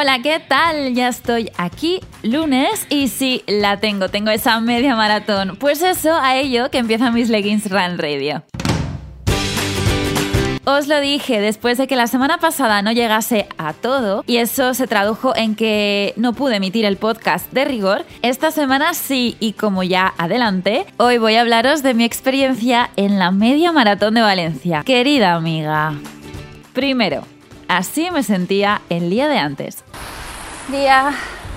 Hola, ¿qué tal? Ya estoy aquí lunes y sí, la tengo, tengo esa media maratón. Pues eso, a ello que empieza mis leggings Run Radio. Os lo dije, después de que la semana pasada no llegase a todo, y eso se tradujo en que no pude emitir el podcast de rigor, esta semana sí, y como ya adelanté, hoy voy a hablaros de mi experiencia en la media maratón de Valencia. Querida amiga. Primero, así me sentía el día de antes. Día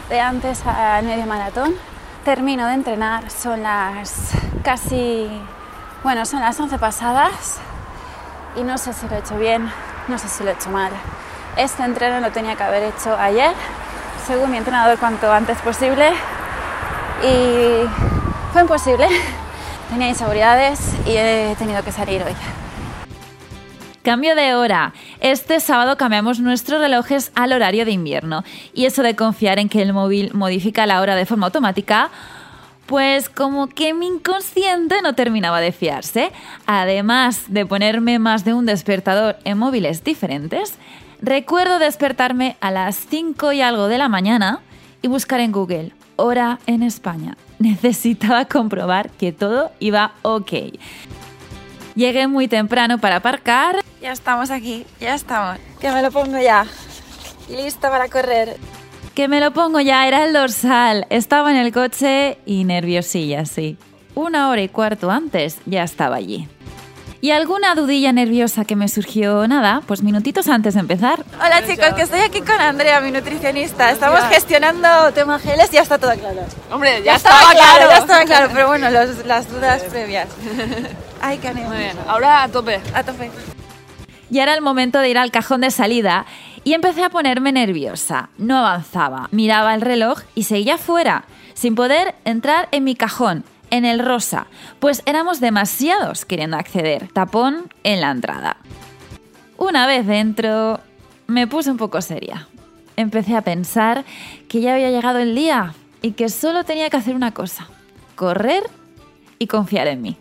de antes al media maratón. Termino de entrenar, son las casi, bueno, son las 11 pasadas y no sé si lo he hecho bien, no sé si lo he hecho mal. Este entreno lo tenía que haber hecho ayer, según mi entrenador, cuanto antes posible y fue imposible. Tenía inseguridades y he tenido que salir hoy. Cambio de hora. Este sábado cambiamos nuestros relojes al horario de invierno. Y eso de confiar en que el móvil modifica la hora de forma automática, pues como que mi inconsciente no terminaba de fiarse. Además de ponerme más de un despertador en móviles diferentes, recuerdo despertarme a las 5 y algo de la mañana y buscar en Google hora en España. Necesitaba comprobar que todo iba ok. Llegué muy temprano para aparcar. Ya estamos aquí, ya estamos. Que me lo pongo ya. Lista para correr. Que me lo pongo ya, era el dorsal. Estaba en el coche y nerviosilla, sí. Una hora y cuarto antes ya estaba allí. ¿Y alguna dudilla nerviosa que me surgió? Nada, pues minutitos antes de empezar. Hola chicos, que estoy aquí con Andrea, mi nutricionista. Estamos gestionando temas geles y ya está todo claro. Hombre, ya, Ya estaba, estaba claro, claro. ya estaba claro, pero bueno, los- las dudas previas. Ay, qué. Muy bien, ahora a tope. A tope. Y era el momento de ir al cajón de salida y empecé a ponerme nerviosa. No avanzaba, miraba el reloj y seguía fuera, sin poder entrar en mi cajón, en el rosa, pues éramos demasiados queriendo acceder. Tapón en la entrada. Una vez dentro, me puse un poco seria. Empecé a pensar que ya había llegado el día y que solo tenía que hacer una cosa, correr y confiar en mí.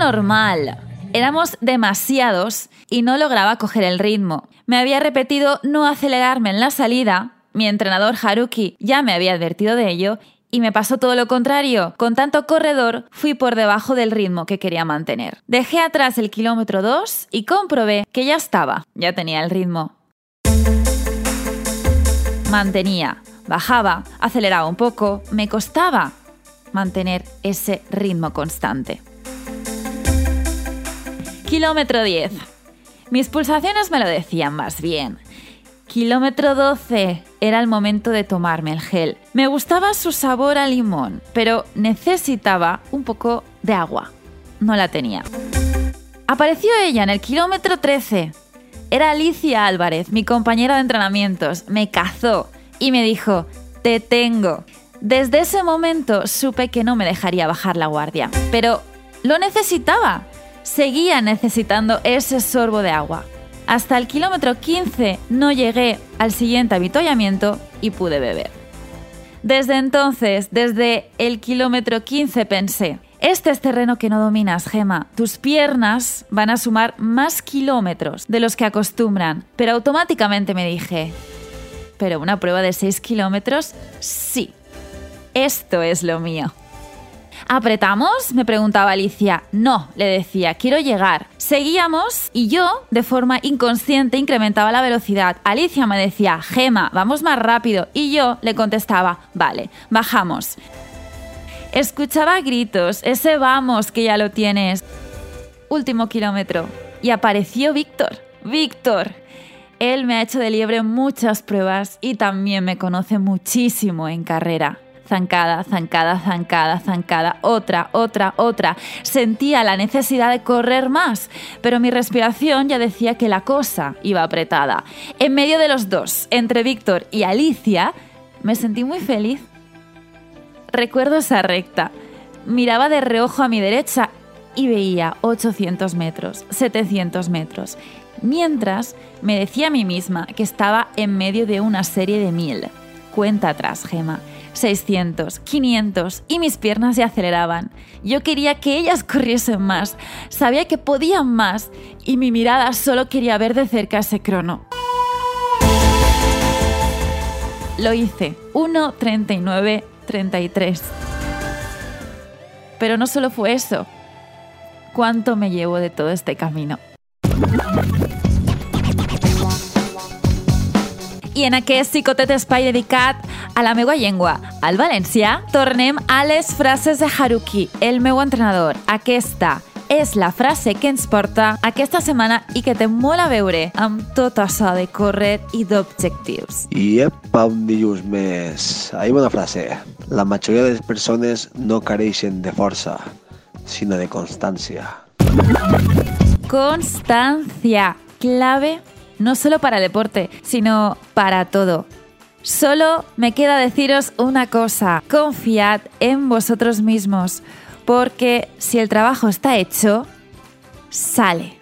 Normal. Éramos demasiados y no lograba coger el ritmo. Me había repetido no acelerarme en la salida. Mi entrenador Haruki ya me había advertido de ello y me pasó todo lo contrario. Con tanto corredor fui por debajo del ritmo que quería mantener. Dejé atrás el kilómetro 2 y comprobé que ya estaba, ya tenía el ritmo. Mantenía, bajaba, aceleraba un poco, me costaba mantener ese ritmo constante. Kilómetro 10. Mis pulsaciones me lo decían más bien. Kilómetro 12. Era el momento de tomarme el gel. Me gustaba su sabor a limón, pero necesitaba un poco de agua. No la tenía. Apareció ella en el kilómetro 13. Era Alicia Álvarez, mi compañera de entrenamientos. Me cazó y me dijo, te tengo. Desde ese momento supe que no me dejaría bajar la guardia, pero lo necesitaba. Seguía necesitando ese sorbo de agua. Hasta el kilómetro 15 no llegué al siguiente avituallamiento y pude beber. Desde entonces, desde el kilómetro 15 pensé, este es terreno que no dominas, Gema. Tus piernas van a sumar más kilómetros de los que acostumbran. Pero automáticamente me dije, pero una prueba de 6 kilómetros, sí. Esto es lo mío. ¿Apretamos? Me preguntaba Alicia. No, le decía, quiero llegar. Seguíamos y yo, de forma inconsciente, incrementaba la velocidad. Alicia me decía, Gema, vamos más rápido. Y yo le contestaba, vale, bajamos. Escuchaba gritos, ese vamos que ya lo tienes. Último kilómetro. Y apareció Víctor. Víctor. Él me ha hecho de liebre muchas pruebas y también me conoce muchísimo en carrera. Zancada, zancada, zancada, zancada, otra, otra, otra. Sentía la necesidad de correr más, pero mi respiración ya decía que la cosa iba apretada. En medio de los dos, entre Víctor y Alicia, me sentí muy feliz. Recuerdo esa recta. Miraba de reojo a mi derecha y veía 800 metros, 700 metros, mientras me decía a mí misma que estaba en medio de una serie de mil. Cuenta atrás, Gema. 600, 500 y mis piernas se aceleraban. Yo quería que ellas corriesen más, sabía que podían más y mi mirada solo quería ver de cerca ese crono. Lo hice, 1.39.33. Pero no solo fue eso. ¿Cuánto me llevo de todo este camino? I en aquest psicotet espai dedicat a la meva llengua, al valencià, tornem a les frases de Haruki, el meu entrenador. Aquesta és la frase que ens porta aquesta setmana i que té molt a veure amb tot això de córrer i d'objectius. I epa, un dilluns més. Va una frase. La majoria de les persones no careixen de força, sinó de constància. Constancia, clave no solo para el deporte, sino para todo. Solo me queda deciros una cosa, confiad en vosotros mismos, porque si el trabajo está hecho, sale.